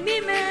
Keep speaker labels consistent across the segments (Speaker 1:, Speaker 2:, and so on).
Speaker 1: mime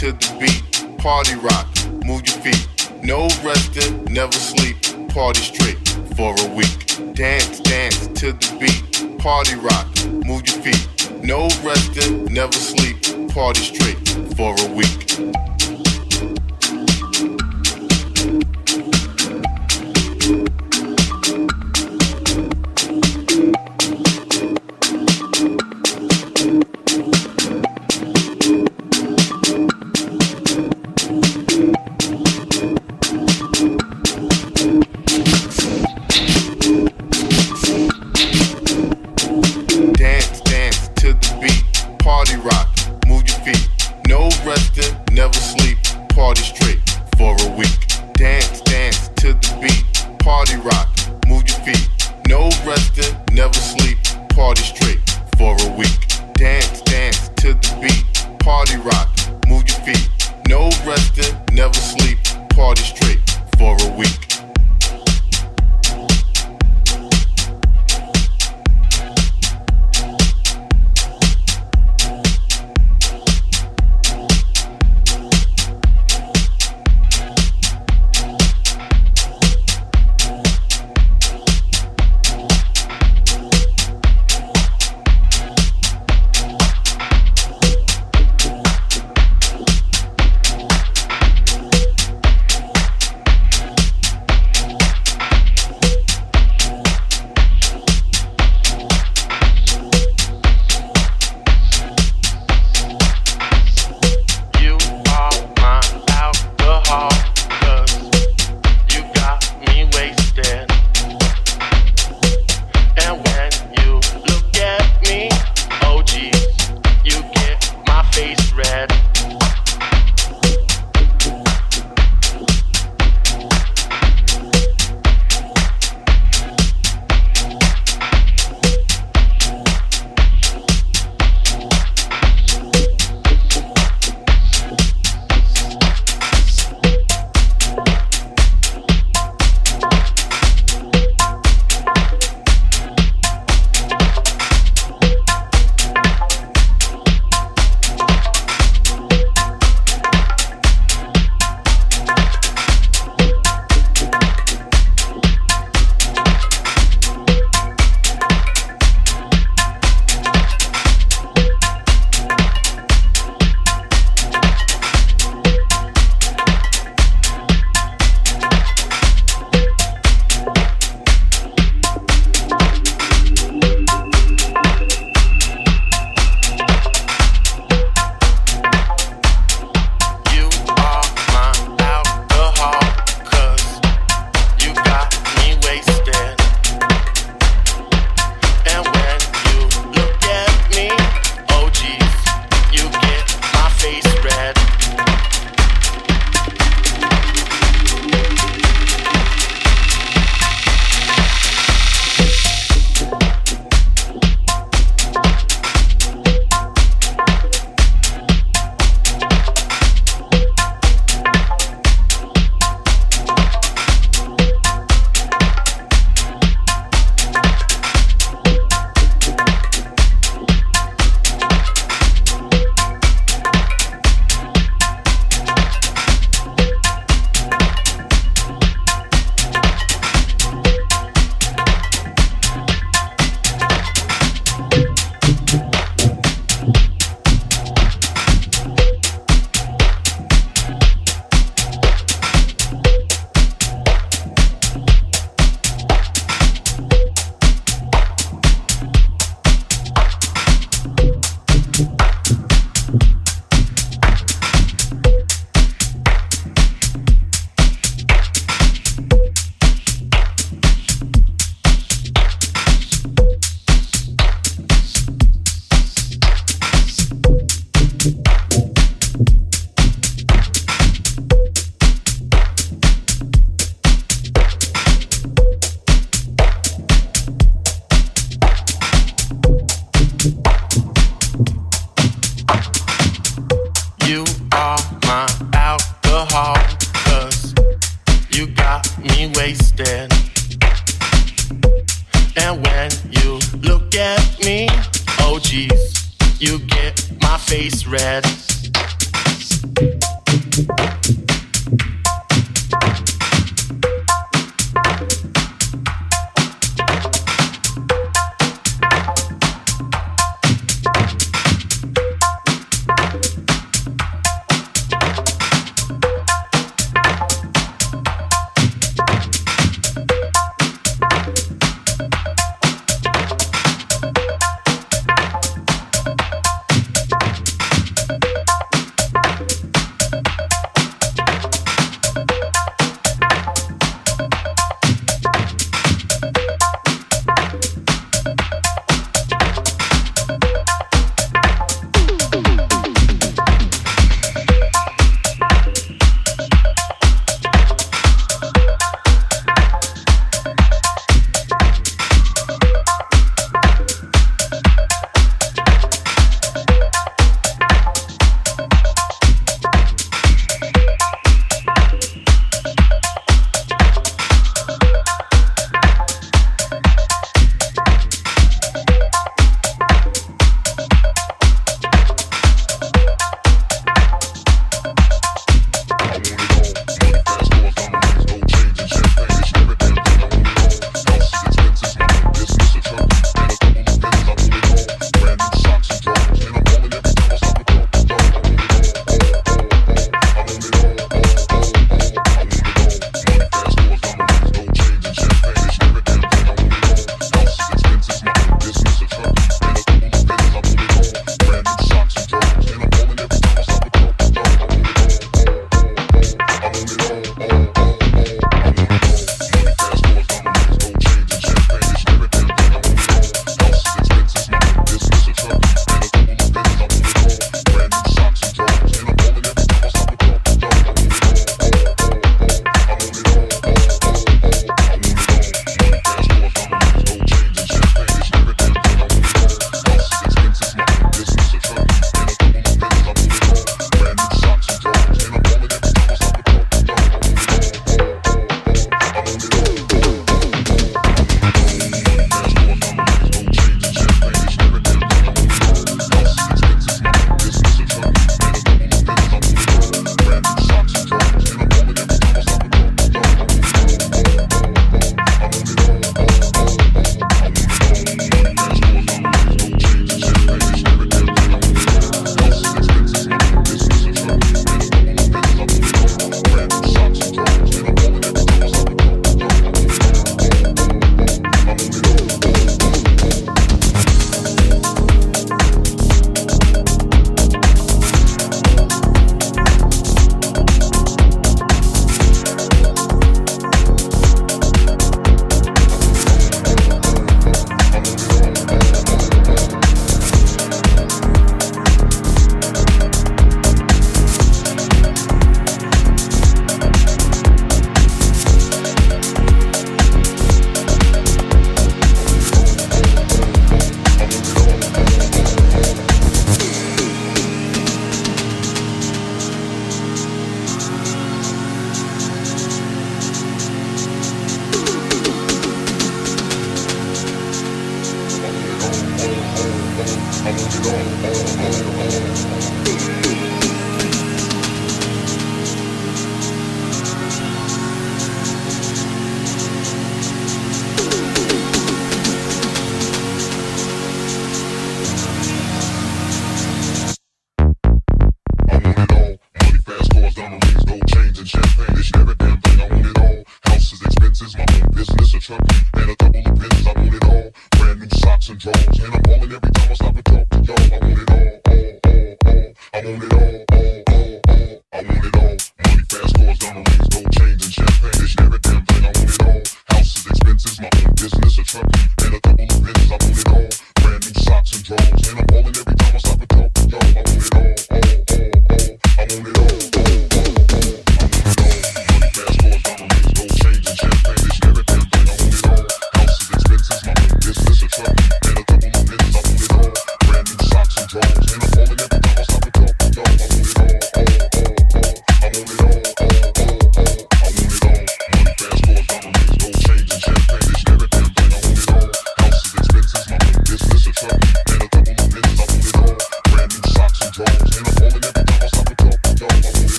Speaker 1: to the beat. Party rock, move your feet. No resting, never sleep. Party straight for a week. Dance, dance to the beat. Party rock, move your feet. No resting, never sleep. Party straight for a week.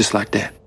Speaker 2: just like that.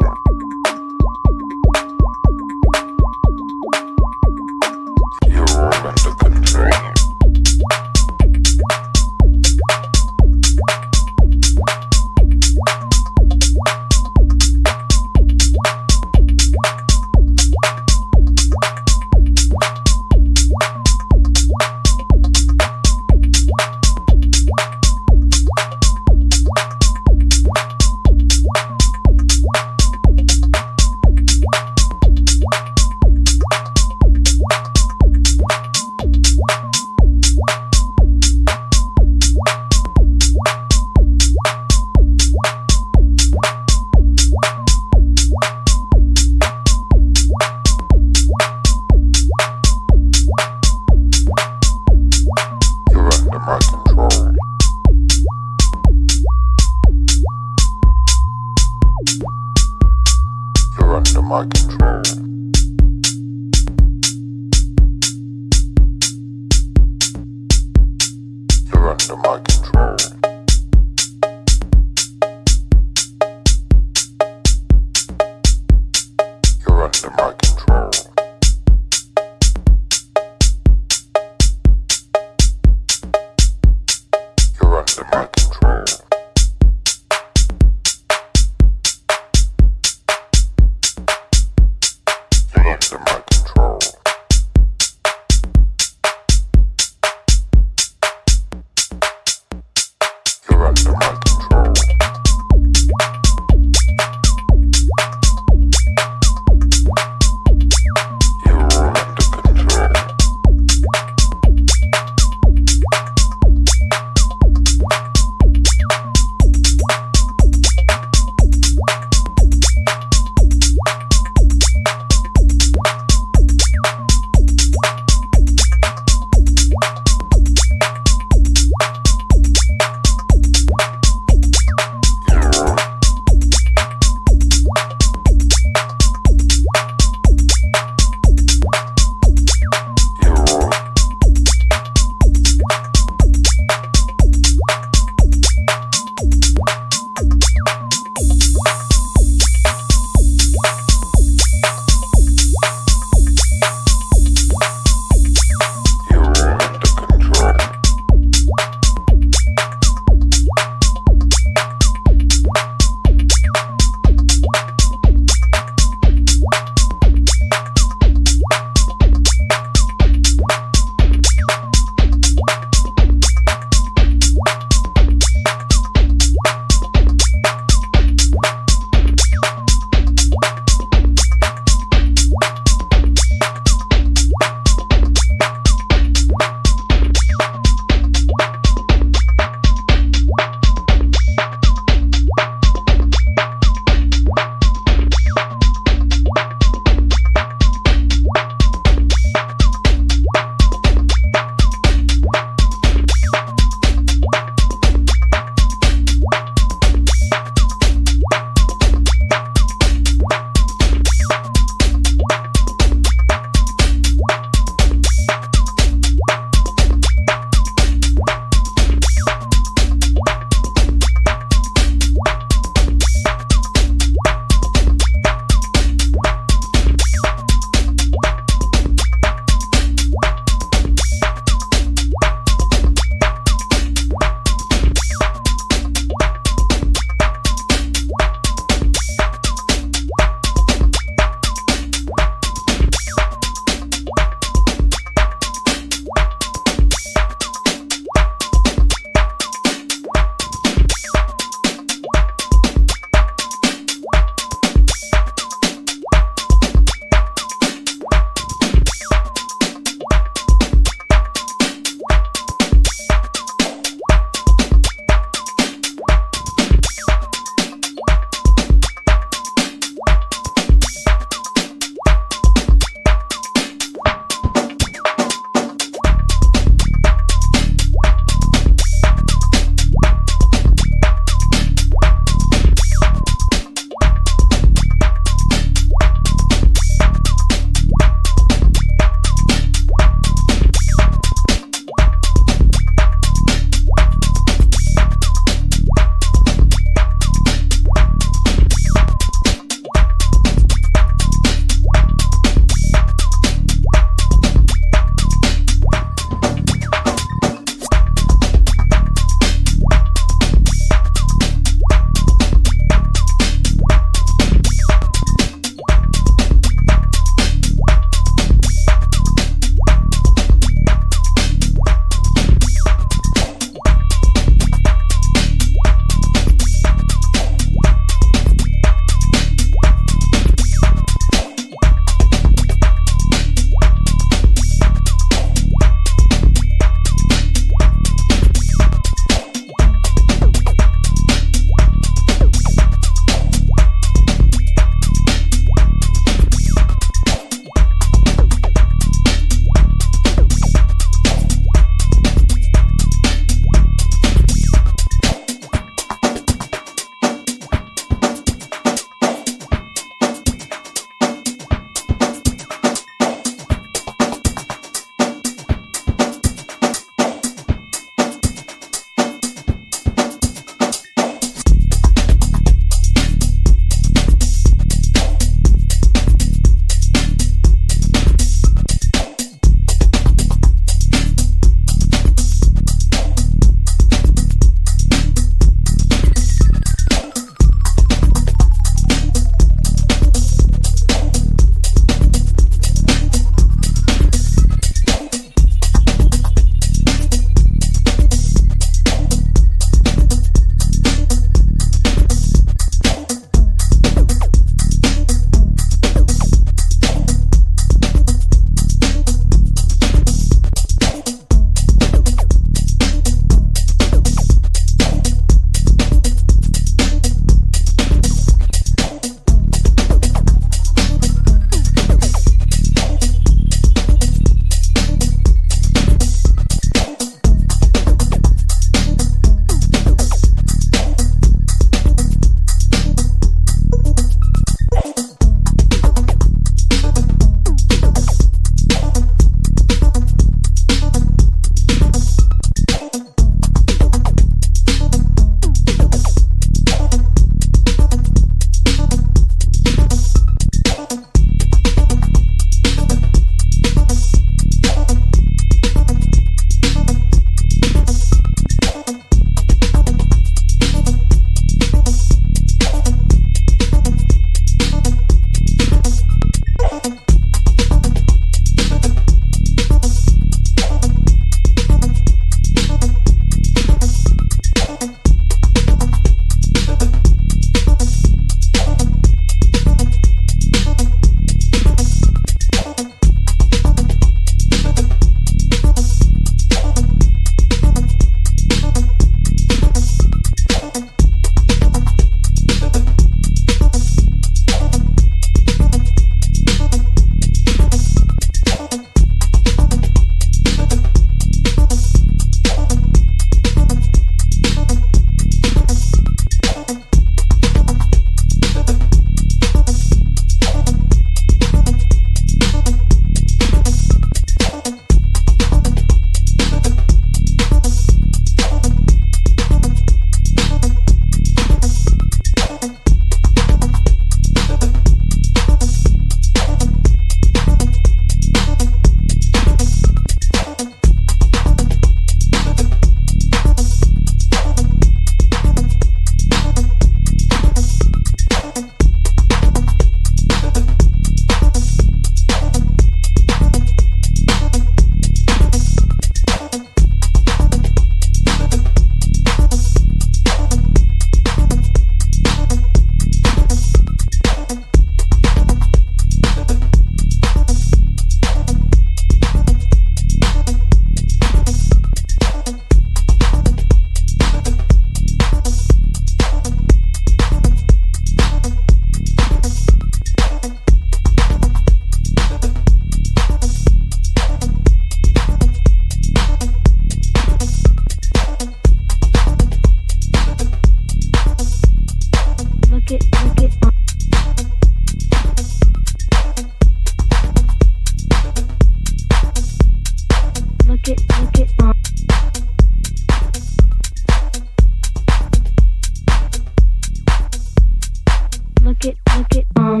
Speaker 2: look it, look it, um,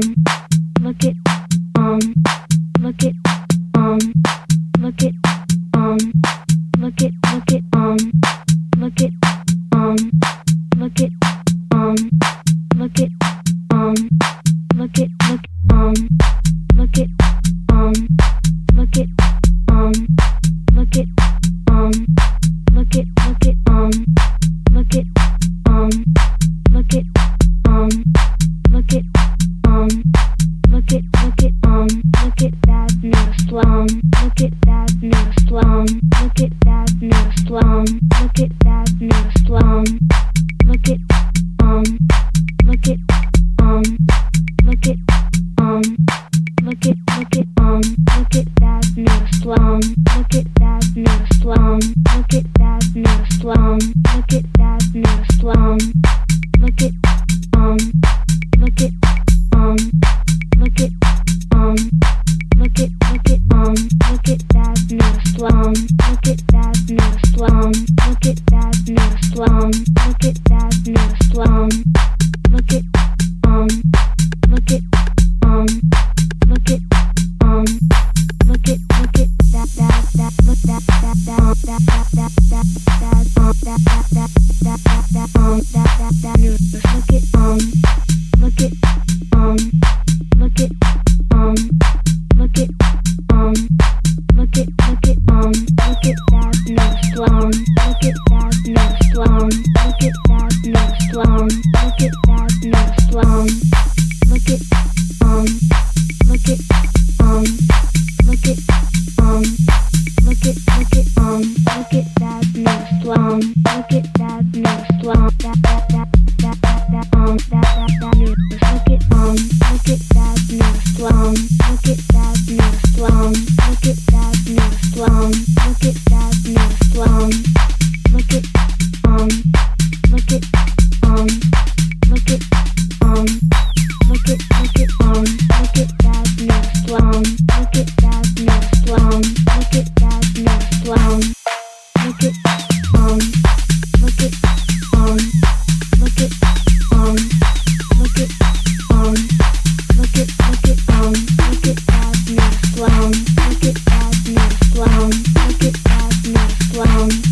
Speaker 2: look it,
Speaker 3: um. Just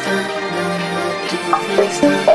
Speaker 4: Dann, du willst dann.